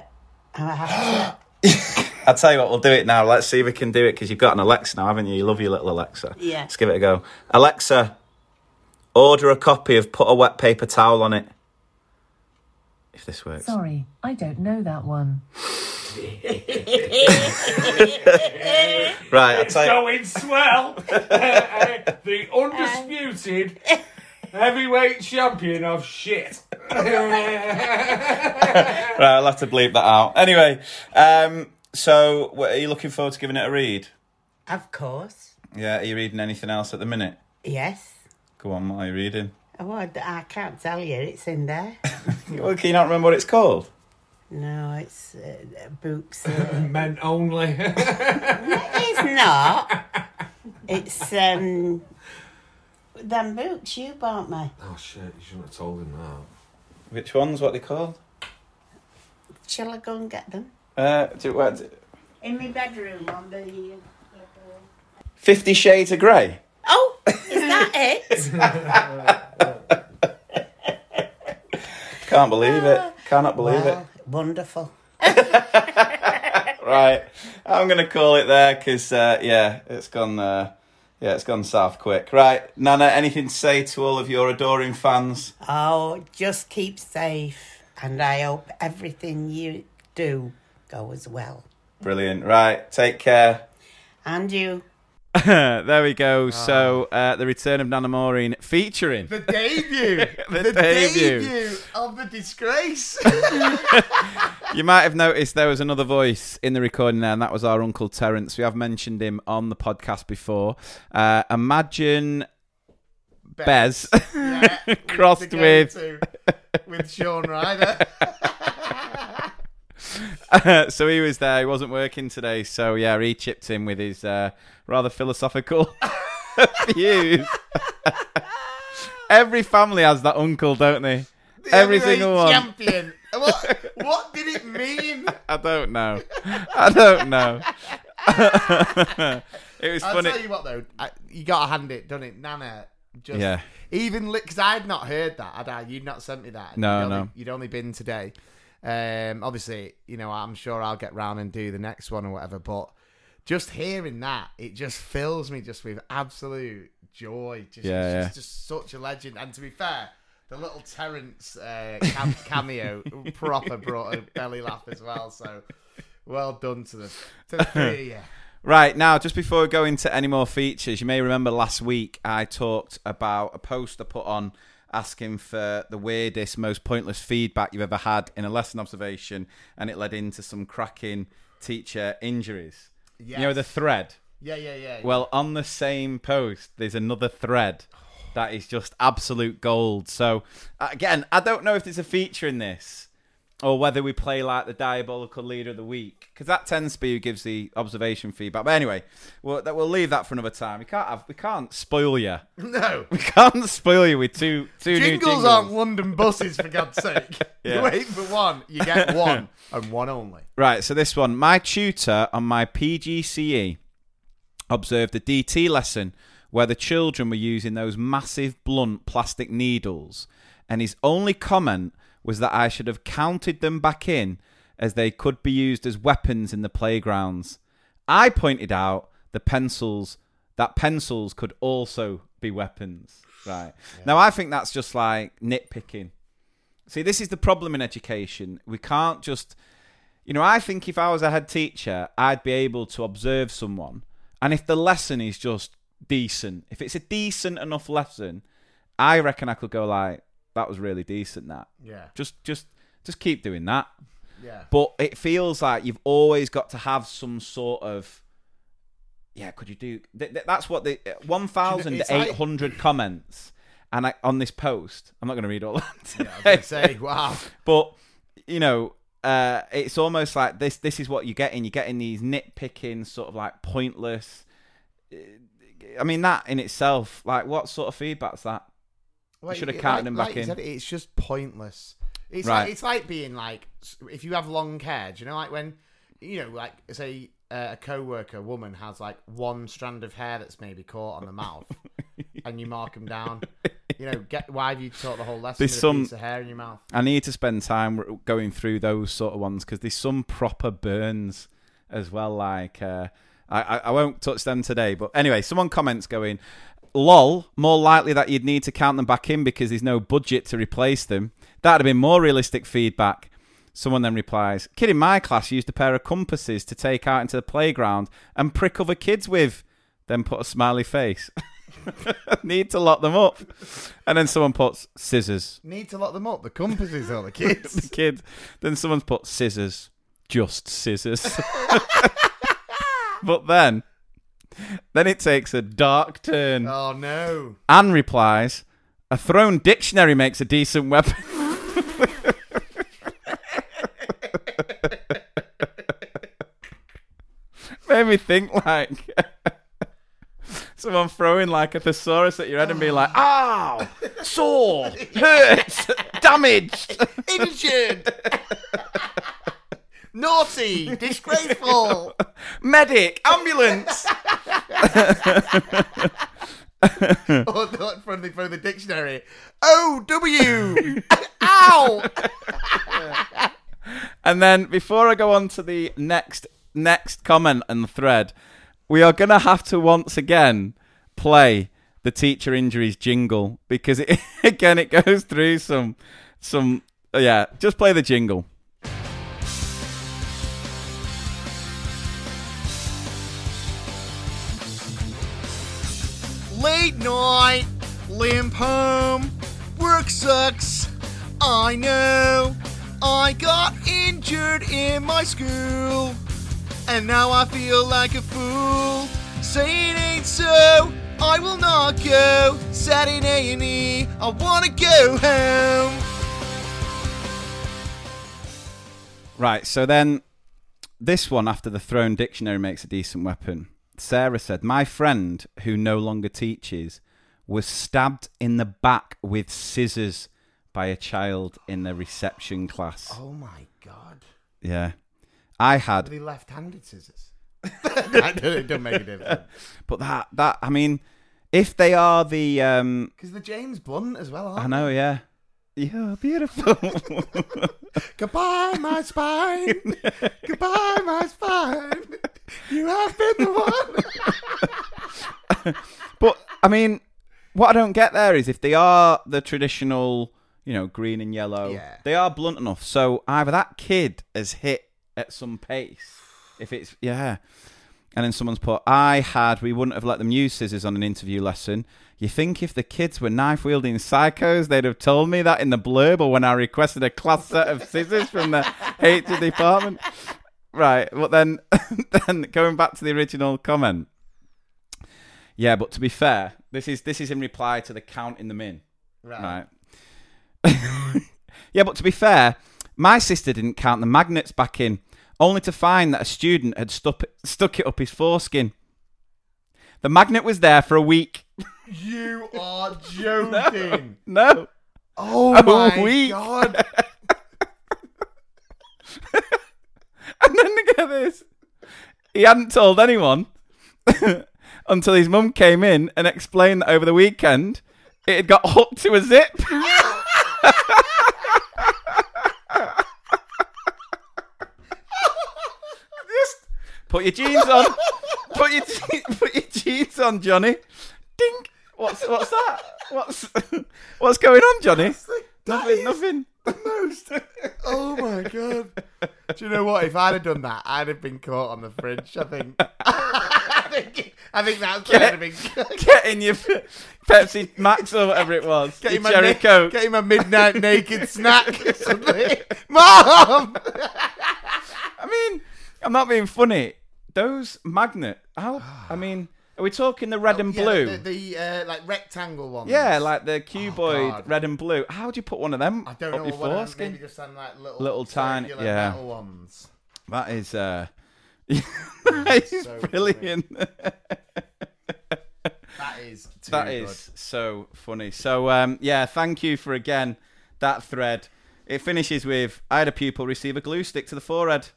I have to. I'll tell you what, we'll do it now. Let's see if we can do it because you've got an Alexa now, haven't you? You love your little Alexa. Yeah. Let's give it a go. Alexa, order a copy of Put a Wet Paper Towel on It. If this works. Sorry, I don't know that one. Right, I'll It's tell you. going swell. the undisputed heavyweight champion of shit. Right, I'll have to bleep that out. Anyway, um, so what, are you looking forward to giving it a read? Of course. Yeah, are you reading anything else at the minute? Yes. Go on, what are you reading? Oh, I, I can't tell you. It's in there. Well, can you not remember what it's called? No, it's uh, books. Uh, Men only. it's not. It's um, them books you bought me. Oh shit! You shouldn't have told him that. Which ones? What are they called? Shall I go and get them? Uh, do, what, In my bedroom on the. Fifty Shades of Grey. Oh, is that it? Can't believe it. Cannot believe Well, Wonderful. Right, I'm gonna call it there because uh, yeah, it's gone. Uh, yeah, it's gone south quick. Right, Nana, anything to say to all of your adoring fans? Oh, just keep safe, and I hope everything you do goes well. Brilliant. Right, take care. And you. there we go. So uh, the return of Nana Maureen featuring The debut. The debut. debut of the disgrace. you might have noticed there was another voice in the recording there, and that was our Uncle Terence. We have mentioned him on the podcast before. Uh, imagine Bez, Yeah, crossed with. with Shaun Ryder. so he was there. He wasn't working today. So yeah, he chipped in with his uh, rather philosophical views. Every family has that uncle, don't they? The Every single one. champion. What, what did it mean? I don't know. I don't know. it was I'll funny. tell you what though, I, you got to hand it, done it, Nana. Just Yeah. Even because I'd not heard that, had I? You'd not sent me that. No, you'd only, no. You'd only been today. Um, obviously, you know, I'm sure I'll get round and do the next one or whatever. But just hearing that, it just fills me just with absolute joy. Just, Yeah, it's yeah. Just, just such a legend. And to be fair, the little Terence uh, cam- cameo proper brought a belly laugh as well. So well done to the to the three you. Right, now, just before we go into any more features, you may remember last week I talked about a post I put on asking for the weirdest, most pointless feedback you've ever had in a lesson observation, and it led into some cracking teacher injuries. Yeah. You know, the thread? Yeah, yeah, yeah. Well, on the same post, there's another thread that is just absolute gold. So, again, I don't know if there's a feature in this or whether we play like the diabolical leader of the week because that tends to be who gives the observation feedback. But anyway, we'll, that, we'll leave that for another time. We can't have, we can't spoil you. No. We can't spoil you with two two new Jingles jingles. aren't London buses, for God's sake. Yeah. You wait for one, you get one, and one only. Right, so this one, my tutor on my PGCE observed a DT lesson where the children were using those massive blunt plastic needles, and his only comment was that I should have counted them back in as they could be used as weapons in the playgrounds. I pointed out the pencils that pencils could also be weapons. Right. Now I think that's just like nitpicking. See, this is the problem in education. We can't just you know, I think if I was a head teacher, I'd be able to observe someone, and if the lesson is just decent, if it's a decent enough lesson, I reckon I could go like, "That was really decent." That, Yeah. just, just, just keep doing that. Yeah. But it feels like you've always got to have some sort of, yeah. Could you do? Th- th- that's what the one thousand eight hundred comments, and I, on this post, I'm not going to read all that. Yeah, I say, wow. But you know, uh, it's almost like this. This is what you're getting. You're getting these nitpicking, sort of like pointless. uh, I mean, that in itself, like, what sort of feedback's that? You should have counted like- them back you in. said, it's just pointless. It's Right. like it's like being like if you have long hair. Do you know like when you know like say uh, a co-worker woman has like one strand of hair that's maybe caught on the mouth, and you mark them down. You know, get why have you taught the whole lesson There's with some- a piece of hair in your mouth? I need to spend time going through those sort of ones because there's some proper burns as well. Like, uh, I, I I won't touch them today, but anyway, someone comments going, "Lol, more likely that you'd need to count them back in because there's no budget to replace them." That'd have been more realistic feedback. Someone then replies, "Kid in my class used a pair of compasses to take out into the playground and prick other kids with." Then put a smiley face. Need to lock them up. And then someone puts scissors. Need to lock them up. The compasses or the kids. the kid. Then someone's put scissors. Just scissors. but then, then it takes a dark turn. Oh no! Anne replies, "A thrown dictionary makes a decent weapon." Made me think like someone throwing like a thesaurus at your head and being like, ah. "Ow, sore, hurts, damaged, injured." Naughty, disgraceful. medic, ambulance." Or not from the from the dictionary. O W. Ow. And then before I go on to the next next comment and thread, we are gonna have to once again play the teacher injuries jingle because it, again it goes through some some yeah. Just play the jingle. Late night, limp home, work sucks. I know. I got injured in my school, and now I feel like a fool. Say it ain't so. I will not go. Sat in A and E. I wanna go home. Right, so then this one after the thrown dictionary makes a decent weapon. Sarah said, My friend, who no longer teaches, was stabbed in the back with scissors by a child in the reception class. Oh my god. Yeah. I had they left-handed scissors? that doesn't doesn't make a difference. but that that I mean if they are the um Because the James Blunt as well. Aren't I know, yeah. You're beautiful. Goodbye, my spine. Goodbye, my spine. You have been the one. But I mean, what I don't get there is if they are the traditional, you know, green and yellow, Yeah. they are blunt enough. So either that kid has hit at some pace, if it's yeah, and then someone's put, I had, we wouldn't have let them use scissors on an interview lesson. You think if the kids were knife wielding psychos, they'd have told me that in the blurb or when I requested a class set of scissors from the HR department? Right, but then, then going back to the original comment. Yeah, but to be fair, this is this is in reply to the counting them in. Right. Right. yeah, but to be fair, my sister didn't count the magnets back in, only to find that a student had stuck stuck it up his foreskin. The magnet was there for a week. You are joking. No. Oh A my week. god. And then look at this. He hadn't told anyone until his mum came in and explained that over the weekend it had got hooked to a zip. Just put your jeans on. Put your je- put your jeans on, Johnny. Dink. What's what's that? What's what's going on, Johnny? Nothing. Nothing. The most. Oh my god. Do you know what? If I'd have done that, I'd have been caught on the fridge. I think. I think. I think that's what I'd have been. Getting your Pe- Pepsi Max or whatever it was. Getting your my, Cherry na- Coke. getting my midnight naked snack or something. Mom! I mean, I'm not being funny. Those magnet. How? I mean, are we talking the red and Yeah, blue? The, the uh, like rectangle ones. yeah, like the cuboid God. red and blue. How do you put one of them I don't up know your what foreskin? maybe just on like little, Little tiny- circular yeah. metal ones. That is uh, that is so brilliant. That is too That good. so funny. So um, yeah, thank you for again that thread. It finishes with I had a pupil receive a glue stick to the forehead.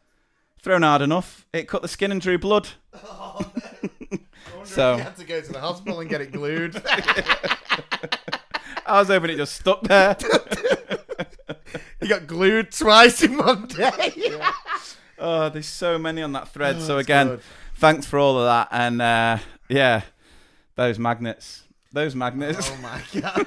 Thrown hard enough, it cut the skin and drew blood. so You had to go to the hospital and get it glued. I was hoping it just stuck there. you got glued twice in one day. Oh, there's so many on that thread. Oh, so again, good. thanks for all of that. And uh, yeah, those magnets. Those magnets. Oh my god.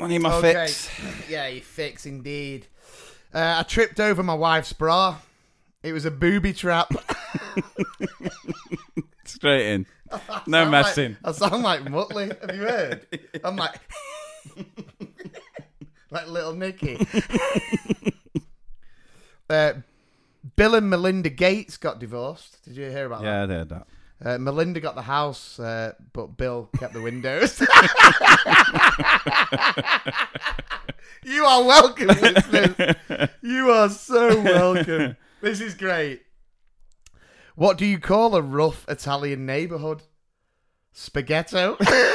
I need my okay. fix. Yeah, you fix indeed. Uh, I tripped over my wife's bra. It was a booby trap. Straight in. No messing. Like, I sound like Muttley. Have you heard? I'm like, like little Nicky. uh, Bill and Melinda Gates got divorced. Did you hear about that? Yeah, I heard that. Uh, Melinda got the house, uh, but Bill kept the windows. you are welcome, listeners. You are so welcome. This is great. What do you call a rough Italian neighborhood? Spaghetto. the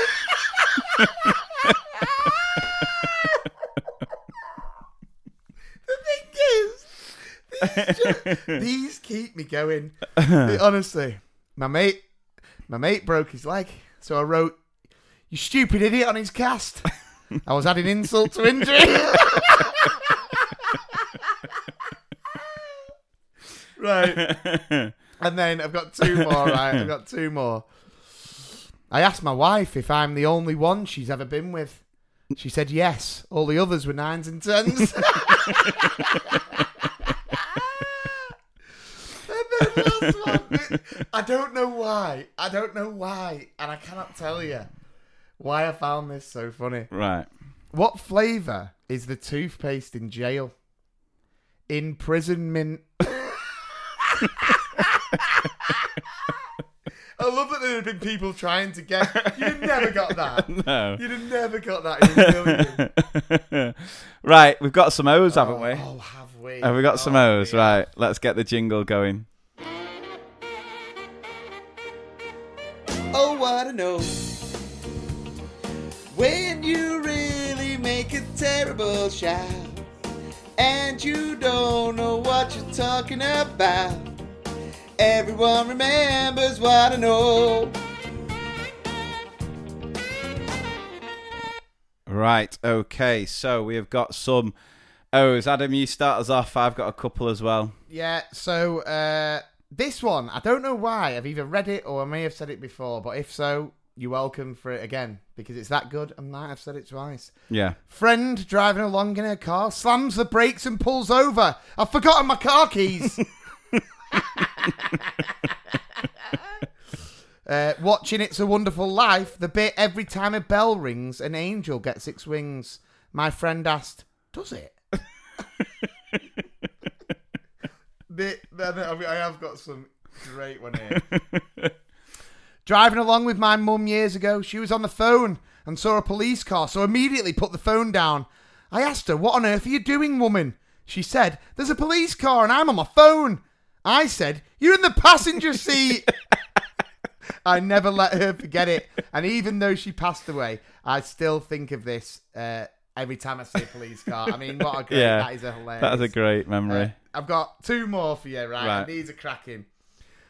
thing is, these, ju- these keep me going. They- honestly, my mate, my mate broke his leg, so I wrote, "You stupid idiot" on his cast. I was adding insult to injury. right. And then I've got two more, right? I've got two more. I asked my wife if I'm the only one she's ever been with. She said yes. All the others were nines and tens. and then last one. I don't know why. I don't know why. And I cannot tell you why I found this so funny. Right. What flavour is the toothpaste in jail? Imprisonment. I love that there have been people trying to get. You'd never got that. No. You'd have never got that in a million. right, we've got some O's, haven't we? Oh, have we? Have we got some Oh, O's? Right, let's get the jingle going. Oh, what I know. When you really make a terrible shout, and you don't know what you're talking about, everyone remembers what I know. Right, okay, so we have got some O's. Adam, you start us off. I've got a couple as well. Yeah, so uh, this one, I don't know why. I've either read it or I may have said it before, but if so, you're welcome for it again because it's that good. I might have said it twice. Yeah. Friend driving along in her car slams the brakes and pulls over. I've forgotten my car keys. uh, watching It's a Wonderful Life, the bit every time a bell rings, an angel gets its wings. My friend asked, Does it? The, no, no, I mean, I have got some great one here. Driving along with my mum years ago, she was on the phone and saw a police car, so immediately put the phone down. I asked her, What on earth are you doing, woman? She said, There's a police car and I'm on my phone. I said, You're in the passenger seat. I never let her forget it. And even though she passed away, I still think of this uh, every time I see a police car. I mean, what a great, Yeah, that is a hilarious. that is a great memory. Uh, I've got two more for you, right? Right. These are cracking.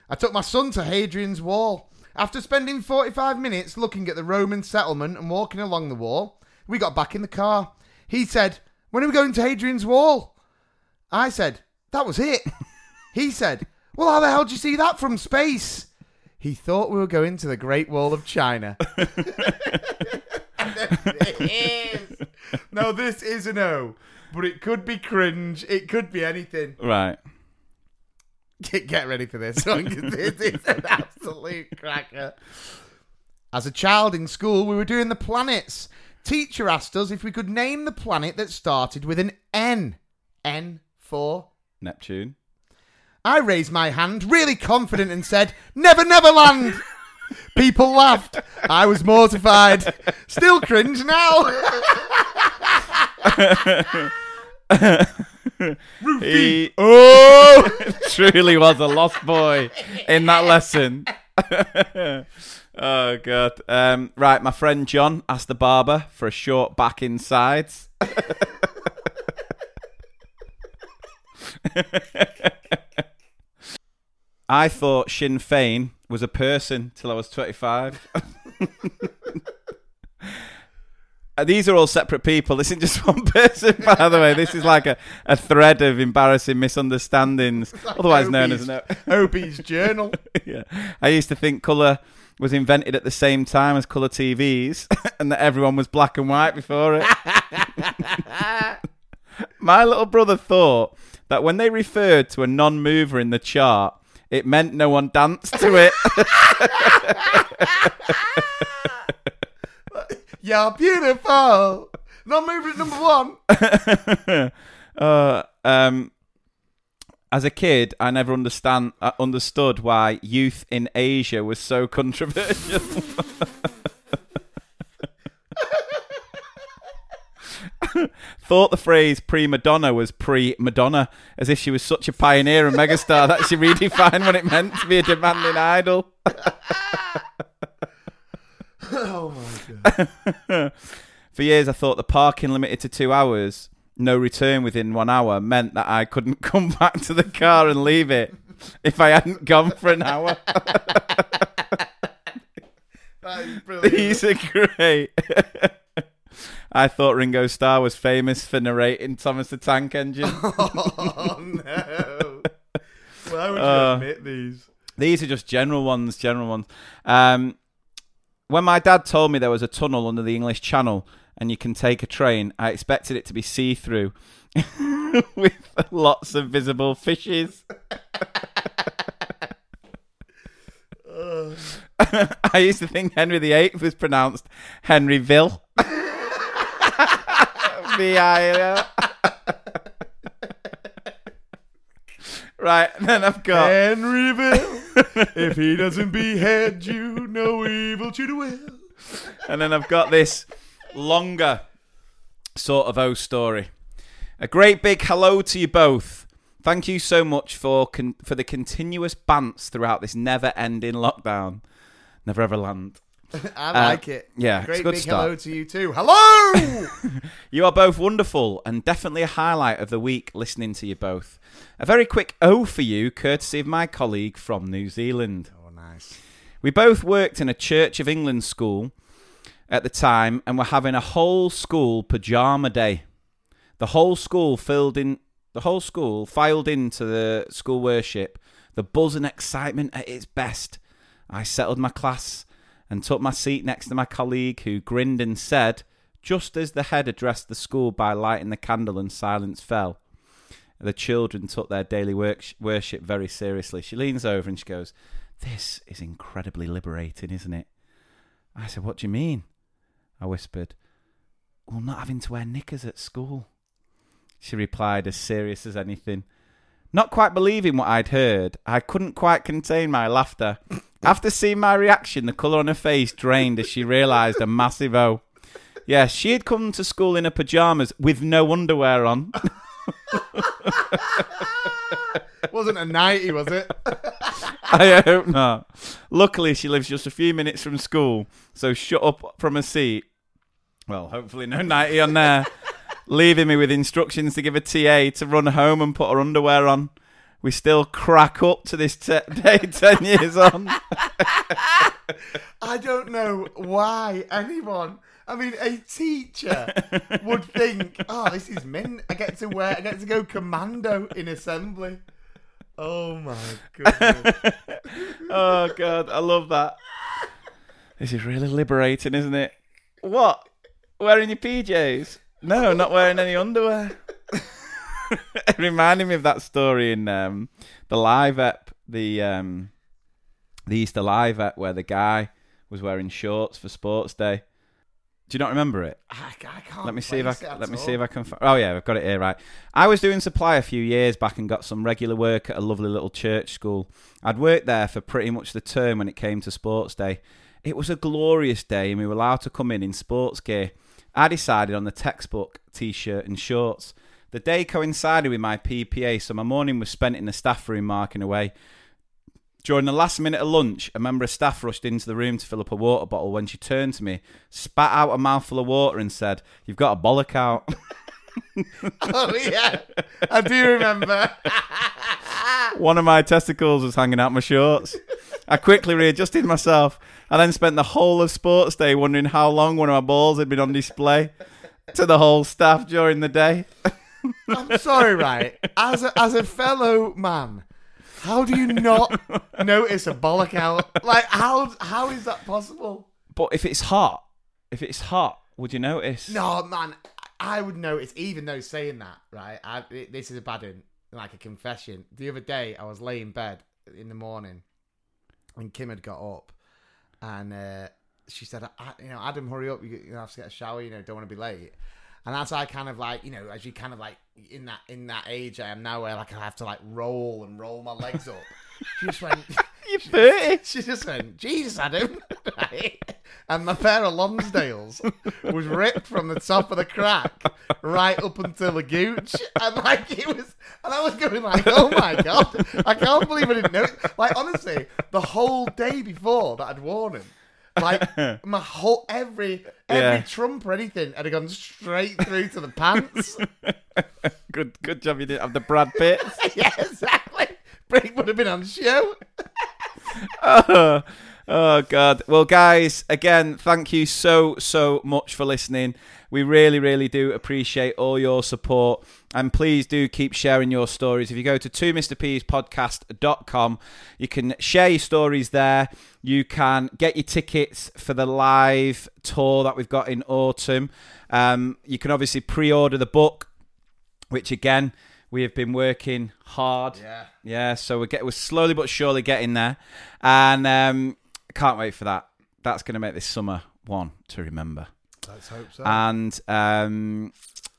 I took my son to Hadrian's Wall. After spending 45 minutes looking at the Roman settlement and walking along the wall, we got back in the car. He said, When are we going to Hadrian's Wall? I said, That was it. he said, Well, how the hell did you see that from space? He thought we were going to the Great Wall of China. it is. No, this is an O, but it could be cringe. It could be anything. Right. Get, get ready for this one 'cause this is an absolute cracker. As a child in school, we were doing the planets. Teacher asked us if we could name the planet that started with an N. N for. Neptune. I raised my hand, really confident, and said, Never, never land! People laughed. I was mortified. Still cringe now. he oh truly was a lost boy in that lesson. oh god. Um, right, my friend John asked the barber for a short back in sides. I thought Sinn Fein was a person till I was 25. Uh, These are all separate people. This isn't just one person, by the way. This is like a, a thread of embarrassing misunderstandings, otherwise known as an Opie's journal. yeah. I used to think colour was invented at the same time as colour TVs and that everyone was black and white before it. My little brother thought that when they referred to a non mover in the chart, it meant no one danced to it. You're beautiful. Not moving at number one. uh, um, as a kid, I never understand uh, understood why youth in Asia was so controversial. Thought the phrase prima donna was pre Madonna, as if she was such a pioneer and megastar that she redefined what it meant to be a demanding idol. oh my god. For years, I thought the parking limited to two hours, no return within one hour, meant that I couldn't come back to the car and leave it if I hadn't gone for an hour. That is brilliant. These are great. I thought Ringo Starr was famous for narrating Thomas the Tank Engine. Oh no. Why would you Uh, admit these? These are just general ones, general ones. Um, when my dad told me there was a tunnel under the English Channel and you can take a train, I expected it to be see through with lots of visible fishes. I used to think Henry VIII was pronounced Henryville. V-I-L. Uh, right, then I've got Henryville. if he doesn't behead you, no evil tutor will. And then I've got this longer sort of O story. A great big hello to you both. Thank you so much for con- for the continuous bants throughout this never-ending lockdown. Never ever land. I Uh, like it. yeah, it's Great big start. hello to you too. Hello! You are both wonderful and definitely a highlight of the week listening to you both. A very quick O for you, courtesy of my colleague from New Zealand. oh, nice. We both worked in a Church of England school at the time and were having a whole school pajama day. The whole school filled in the whole school filed into the school worship, the buzz and excitement at its best. I settled my class and took my seat next to my colleague who grinned and said, just as the head addressed the school by lighting the candle and silence fell, the children took their daily worship very seriously. She leans over and she goes, This is incredibly liberating, isn't it? I said, What do you mean? I whispered, Well, not having to wear knickers at school. She replied, as serious as anything. Not quite believing what I'd heard, I couldn't quite contain my laughter. After seeing my reaction, the colour on her face drained as she realised a massive O. Yes, she had come to school in her pyjamas with no underwear on. Wasn't a 90, was it? I hope not. Luckily, she lives just a few minutes from school, so shut up from her seat. Well, hopefully, no 90 on there. Leaving me with instructions to give a TA to run home and put her underwear on. We still crack up to this te- day 10 years on. I don't know why anyone. I mean, a teacher would think, "Oh, this is mint. I get to wear. I get to go commando in assembly." Oh my goodness! oh, God, I love that. This is really liberating, isn't it? What? Wearing your PJs? No, not wearing any underwear. it reminded me of that story in um, the live ep, the um, the Easter live ep, where the guy was wearing shorts for Sports Day. Do you not remember it? I, I can't. Let me see if I let me all. see if I can. Oh yeah, I've got it here. Right. I was doing supply a few years back and got some regular work at a lovely little church school. I'd worked there for pretty much the term when it came to sports day. It was a glorious day, and we were allowed to come in in sports gear. I decided on the textbook t-shirt and shorts. The day coincided with my PPA, so my morning was spent in the staff room marking away. During the last minute of lunch, a member of staff rushed into the room to fill up a water bottle. When she turned to me, spat out a mouthful of water and said, "You've got a bollock out." Oh yeah, I do remember. One of my testicles was hanging out my shorts. I quickly readjusted myself. I then spent the whole of sports day wondering how long one of my balls had been on display to the whole staff during the day. I'm sorry, right? As a, as a fellow man, how do you not notice a bollock out? Like how how is that possible? But if it's hot, if it's hot, would you notice? No, man, I would notice. Even though saying that, right? I, it- this is a bad one, like a confession. The other day, I was laying in bed in the morning, and Kim had got up, and uh, she said, "You know, Adam, hurry up! You, you have to get a shower. You know, don't want to be late." And as I kind of like, you know, as you kind of like in that in that age I am now, where like I have to like roll and roll my legs up. She just went, "You thirty? She just went, Jesus, Adam, right? And my pair of Lonsdales was ripped from the top of the crack right up until the gooch, and like it was, and I was going like, oh my god, I can't believe I didn't know. Like honestly, the whole day before that I'd worn them. Like my whole every every Yeah. trump or anything had gone straight through to the pants. good, good job you didn't have the Brad Pitt. yeah, exactly. Brady would have been on show. oh, oh god well guys again thank you so so much for listening we really really do appreciate all your support and please do keep sharing your stories if you go to 2 mr p's podcast.com you can share your stories there you can get your tickets for the live tour that we've got in autumn um, you can obviously pre-order the book which again we have been working hard. Yeah. Yeah, so we're get we're slowly but surely getting there. And um can't wait for that. That's gonna make this summer one to remember. Let's hope so. And um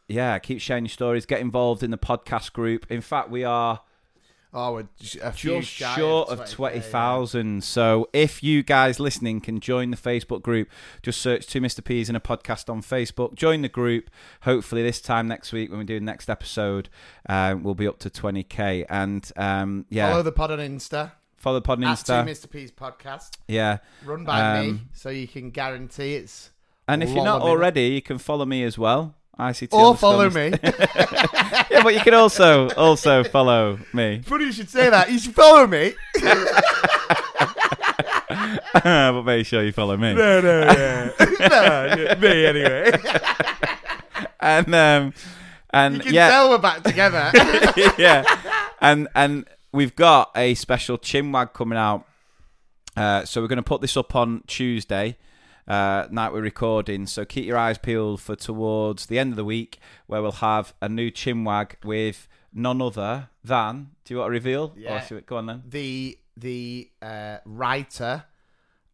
yeah, keep sharing your stories, get involved in the podcast group. In fact, we are Oh, we're just short of 20K, yeah. 20,000. So if you guys listening can join the Facebook group, just search Two Mr. P's in a podcast on Facebook. Join the group. Hopefully, this time next week when we do the next episode, um, we'll be up to 20k. And um, yeah, Follow the pod on Insta. Follow the pod on At Insta. Two Mr. P's podcast. Yeah, Run by me, Um, so you can guarantee it's. And if you're not already, you can follow me as well. ICT Or underscore follow Mr. yeah, but you can also also follow me. Funny you should say that. You should follow me. but make sure you follow me. No, no, yeah. No, me anyway. and um, and You can yeah, tell we're back together. yeah, and and we've got a special chinwag coming out. Uh, so we're going to put this up on Tuesday uh, night we're recording. So keep your eyes peeled for towards the end of the week where we'll have a new chinwag with none other than. Do you want to reveal? Or Yeah. we- go on then. the the uh, writer,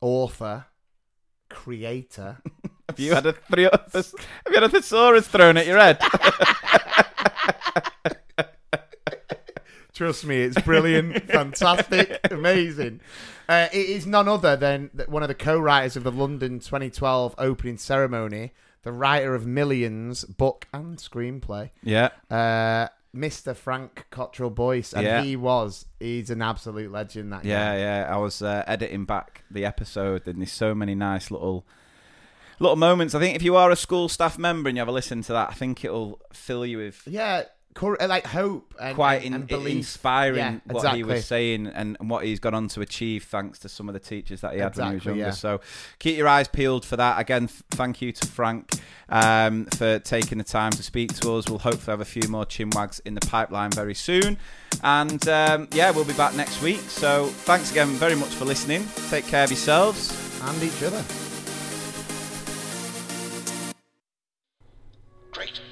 author, creator. Have you had a three, have you had a thesaurus thrown at your head? Trust me, it's brilliant, fantastic, amazing. Uh, it is none other than one of the co-writers of the London 2012 opening ceremony, the writer of Millions book and screenplay. Yeah. uh, Mr. Frank Cottrell Boyce, and Yeah. he was he's an absolute legend. That Yeah, guy. yeah. I was uh, editing back the episode, and there's so many nice little little moments. I think if you are a school staff member and you have a listen to that, I think it'll fill you with yeah, cor- uh, like hope and quite in, and belief. inspiring Yeah, what exactly. he was saying and, and what he's gone on to achieve thanks to some of the teachers that he had when he was younger. yeah. So keep your eyes peeled for that. Again, th- thank you to Frank um, for taking the time to speak to us. We'll hopefully have a few more chinwags in the pipeline very soon. And um, yeah, we'll be back next week. So thanks again very much for listening. Take care of yourselves and each other. Great Big Owl